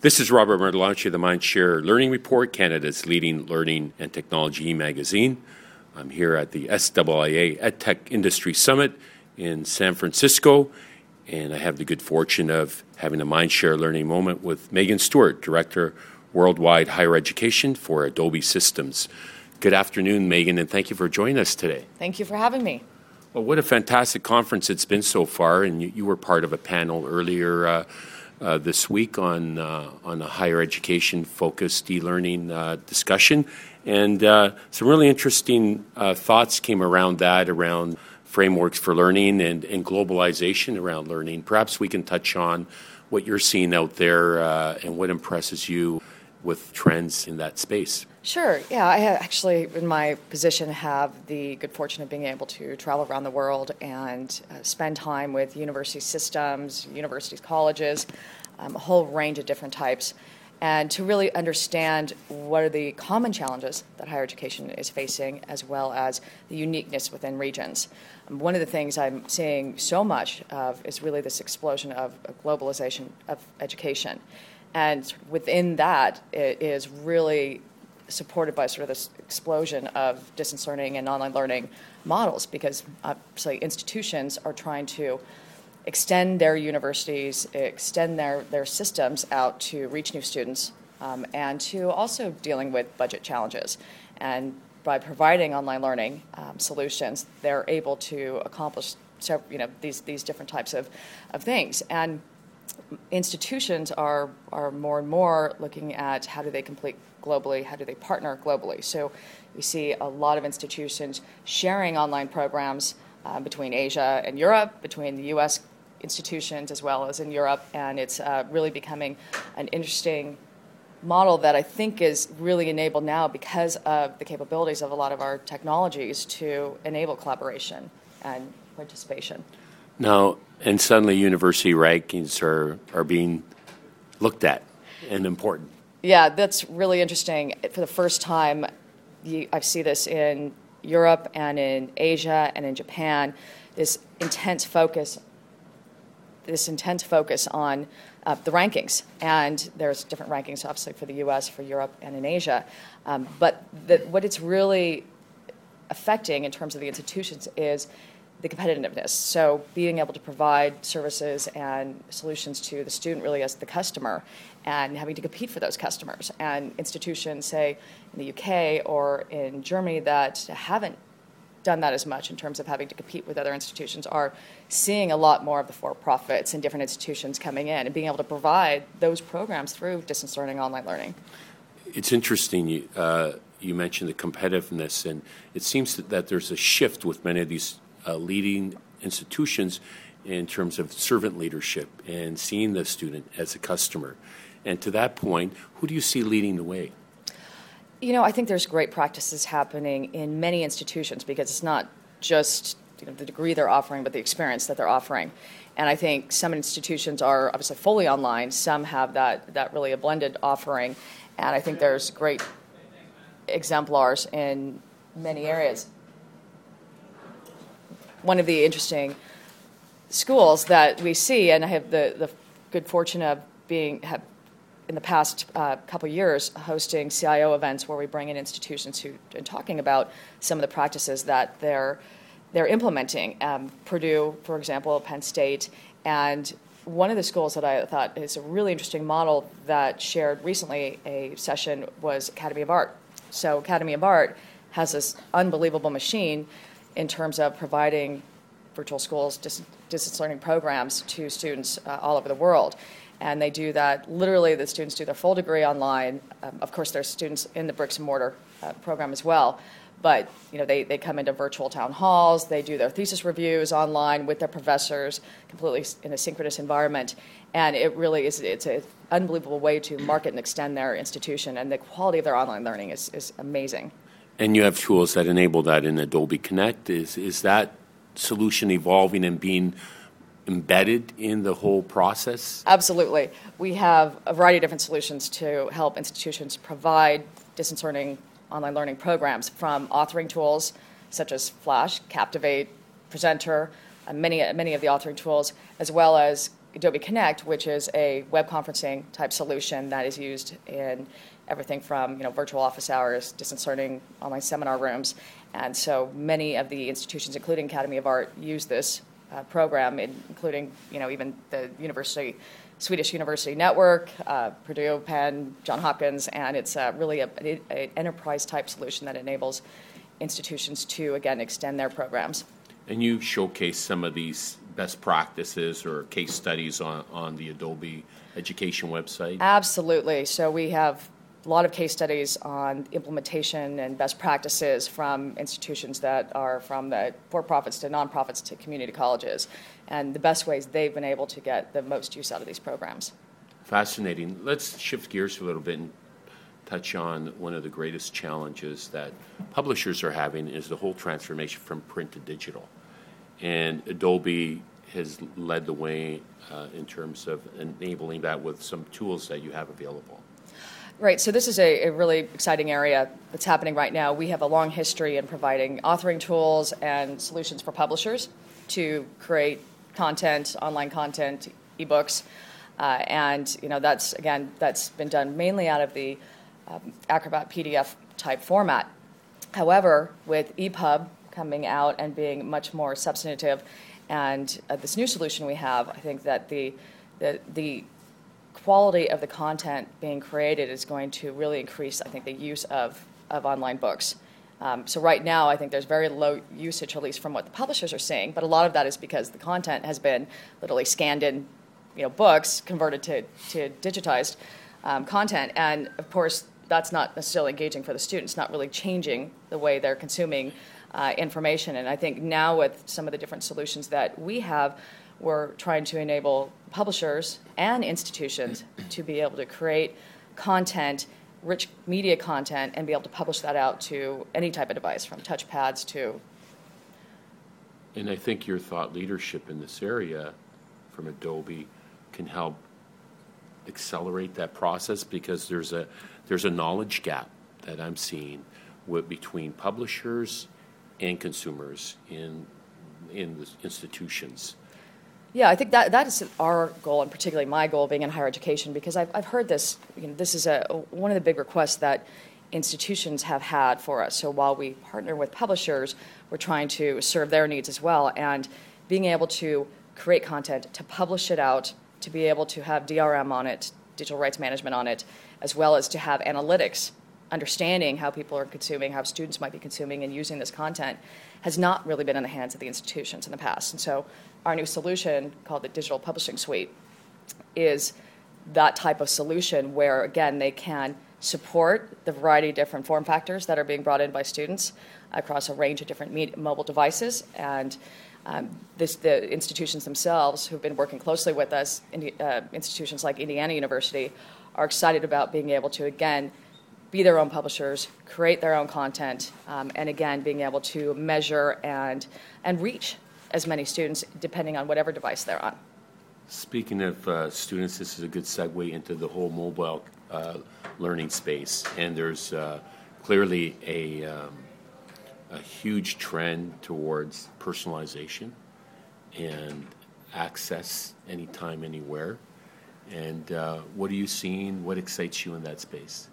This is Robert Martellacci of the Mindshare Learning Report, Canada's leading learning and technology magazine. I'm here at the SIIA EdTech Industry Summit in San Francisco, and I have the good fortune of having a Mindshare Learning moment with Megan Stewart, Director, Worldwide Higher Education for Adobe Systems. Good afternoon, Megan, and thank you for joining us today. Thank you for having me. Well, what a fantastic conference it's been so far, and you, you were part of a panel earlier uh, uh, this week on uh, on a higher education focused e-learning uh, discussion, and uh, some really interesting uh, thoughts came around that around frameworks for learning and, and globalization around learning. Perhaps we can touch on what you're seeing out there uh, and what impresses you with trends in that space. Sure. Yeah, I actually, in my position, have the good fortune of being able to travel around the world and uh, spend time with university systems, universities, colleges, um, a whole range of different types, and to really understand what are the common challenges that higher education is facing, as well as the uniqueness within regions. Um, one of the things I'm seeing so much of is really this explosion of globalization of education. And within that, it is really supported by sort of this explosion of distance learning and online learning models because obviously institutions are trying to extend their universities, extend their, their systems out to reach new students, um, and to also dealing with budget challenges. And by providing online learning um, solutions, they're able to accomplish you know, these, these different types of, of things. And institutions are, are more and more looking at how do they complete globally, how do they partner globally. So we see a lot of institutions sharing online programs uh, between Asia and Europe, between the US institutions as well as in Europe, and it's uh, really becoming an interesting model that I think is really enabled now because of the capabilities of a lot of our technologies to enable collaboration and participation. Now, and suddenly university rankings are, are being looked at and important. Yeah, that's really interesting. For the first time, I see this in Europe and in Asia and in Japan. This intense focus, this intense focus on uh, the rankings, and there's different rankings, obviously, for the U.S., for Europe, and in Asia. Um, but the, what it's really affecting in terms of the institutions is the competitiveness. So being able to provide services and solutions to the student really as the customer and having to compete for those customers. And institutions, say in the UK or in Germany, that haven't done that as much in terms of having to compete with other institutions are seeing a lot more of the for-profits and different institutions coming in and being able to provide those programs through distance learning, online learning. It's interesting. You, uh, you mentioned the competitiveness, and it seems that, that there's a shift with many of these uh, leading institutions in terms of servant leadership and seeing the student as a customer. And to that point, who do you see leading the way? You know, I think there's great practices happening in many institutions because it's not just you know, the degree they're offering, but the experience that they're offering. And I think some institutions are obviously fully online. Some have that that really a blended offering, and I think there's great exemplars in many areas one of the interesting schools that we see, and I have the, the good fortune of being have in the past uh, couple years hosting CIO events where we bring in institutions who and talking about some of the practices that they're they're implementing. Um, Purdue, for example, Penn State, and one of the schools that I thought is a really interesting model that shared recently a session was Academy of Art. So Academy of Art has this unbelievable machine in terms of providing virtual schools, dis- distance learning programs to students uh, all over the world. And they do that literally, the students do their full degree online. Um, of course, there's students in the bricks and mortar uh, program as well. But you know, they, they come into virtual town halls, they do their thesis reviews online with their professors, completely in a synchronous environment. And it really is it's an unbelievable way to market and extend their institution. And the quality of their online learning is, is amazing. And you have tools that enable that in Adobe Connect. Is, is that solution evolving and being embedded in the whole process? Absolutely. We have a variety of different solutions to help institutions provide distance learning, online learning programs from authoring tools such as Flash, Captivate, Presenter, uh, many, many of the authoring tools, as well as Adobe Connect, which is a web conferencing type solution that is used in everything from you know virtual office hours, distance learning, online seminar rooms, and so many of the institutions, including Academy of Art, use this uh, program, including you know even the university. Swedish University Network, uh, Purdue, Penn, John Hopkins, and it's uh, really an enterprise type solution that enables institutions to again extend their programs. And you showcase some of these best practices or case studies on, on the Adobe Education website? Absolutely. So we have a lot of case studies on implementation and best practices from institutions that are from the for profits to nonprofits to community colleges and the best ways they've been able to get the most use out of these programs. Fascinating. Let's shift gears a little bit and touch on one of the greatest challenges that publishers are having is the whole transformation from print to digital. And Adobe has led the way uh, in terms of enabling that with some tools that you have available. Right, so this is a, a, really exciting area that's happening right now. We have a long history in providing authoring tools and solutions for publishers to create content, online content, ebooks, uh, and you know that's again that's been done mainly out of the um, Acrobat PDF type format. However, with EPUB coming out and being much more substantive, and uh, this new solution we have, I think that the the the quality of the content being created is going to really increase, I think, the use of, of online books. Um, so right now, I think there's very low usage, at least from what the publishers are saying. But a lot of that is because the content has been literally scanned in, you know, books converted to to digitized um, content, and of course, that's not necessarily engaging for the students. Not really changing the way they're consuming uh, information. And I think now with some of the different solutions that we have, we're trying to enable publishers and institutions to be able to create content, rich media content, and be able to publish that out to any type of device, from touchpads to. And I think your thought leadership in this area from Adobe can help accelerate that process because there's a there's a knowledge gap that I'm seeing with, between publishers and consumers in in the institutions. Yeah, I think that that is our goal, and particularly my goal, being in higher education, because I've I've heard this. You know, this is a one of the big requests that institutions have had for us. So while we partner with publishers, we're trying to serve their needs as well, and being able to create content, to publish it out, to be able to have DRM on it, digital rights management on it, as well as to have analytics, understanding how people are consuming, how students might be consuming and using this content, has not really been in the hands of the institutions in the past. And so our new solution, called the Digital Publishing Suite, is that type of solution where, again, they can support the variety of different form factors that are being brought in by students across a range of different mobile devices. And um, this, the institutions themselves, who've been working closely with us, uh, institutions like Indiana University, are excited about being able to, again, be their own publishers, create their own content, um, and again, being able to measure and, and reach as many students depending on whatever device they're on. Speaking of uh, students, this is a good segue into the whole mobile uh, learning space. And there's uh, clearly a, um, a huge trend towards personalization and access anytime, anywhere. And uh, what are you seeing? What excites you in that space?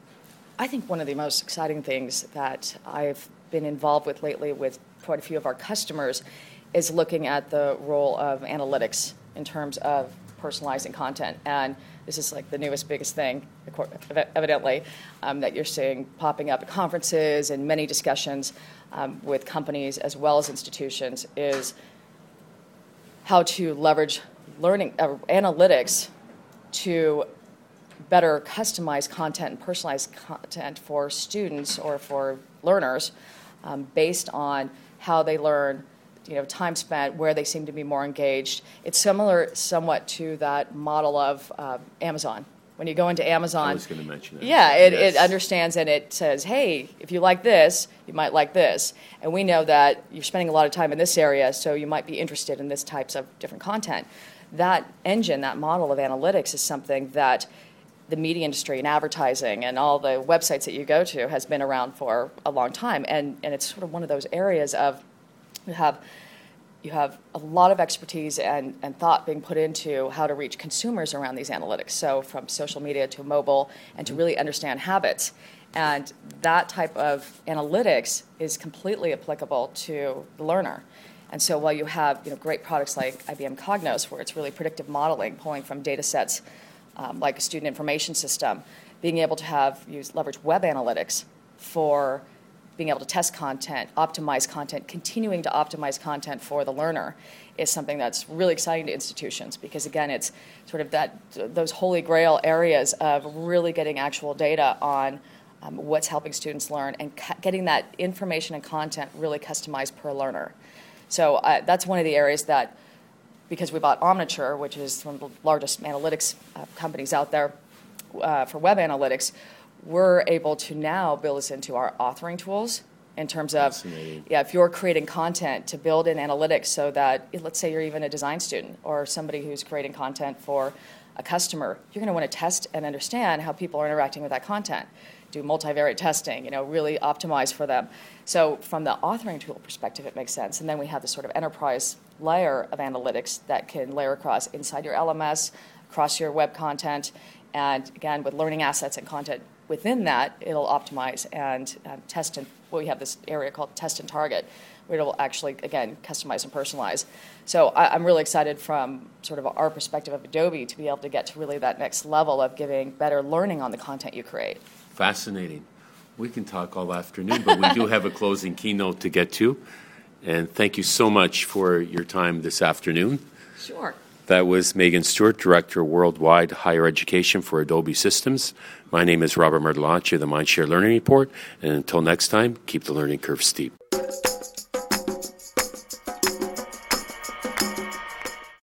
I think one of the most exciting things that I've been involved with lately with quite a few of our customers is looking at the role of analytics in terms of personalizing content. And this is like the newest, biggest thing, evidently, um, that you're seeing popping up at conferences and many discussions um, with companies as well as institutions is how to leverage learning uh, analytics to better customize content and personalize content for students or for learners um, based on how they learn you know time spent where they seem to be more engaged it's similar somewhat to that model of uh, amazon when you go into amazon I was going to mention that. yeah it, yes. it understands and it says hey if you like this you might like this and we know that you're spending a lot of time in this area so you might be interested in this types of different content that engine that model of analytics is something that the media industry and advertising and all the websites that you go to has been around for a long time and, and it's sort of one of those areas of you have you have a lot of expertise and, and thought being put into how to reach consumers around these analytics. So, from social media to mobile, and to really understand habits. And that type of analytics is completely applicable to the learner. And so while you have you know, great products like IBM Cognos, where it's really predictive modeling, pulling from data sets um, like a student information system, being able to have use leverage web analytics for being able to test content, optimize content, continuing to optimize content for the learner is something that's really exciting to institutions because again it's sort of that those holy grail areas of really getting actual data on um, what's helping students learn and cu- getting that information and content really customized per learner. So uh, that's one of the areas that, because we bought Omniture, which is one of the largest analytics uh, companies out there uh, for web analytics, we're able to now build this into our authoring tools in terms of yeah if you're creating content to build in analytics so that let's say you're even a design student or somebody who's creating content for a customer you're going to want to test and understand how people are interacting with that content do multivariate testing, you know, really optimize for them. So from the authoring tool perspective, it makes sense. And then we have this sort of enterprise layer of analytics that can layer across inside your LMS, across your web content, and again, with learning assets and content within that, it'll optimize and um, test and well, we have this area called test and target, where it'll actually again customize and personalize. So I, I'm really excited from sort of our perspective of Adobe to be able to get to really that next level of giving better learning on the content you create. Fascinating. We can talk all afternoon, but we do have a closing keynote to get to. And thank you so much for your time this afternoon. Sure. That was Megan Stewart, Director Worldwide Higher Education for Adobe Systems. My name is Robert Martellacci of the Mindshare Learning Report. And until next time, keep the learning curve steep.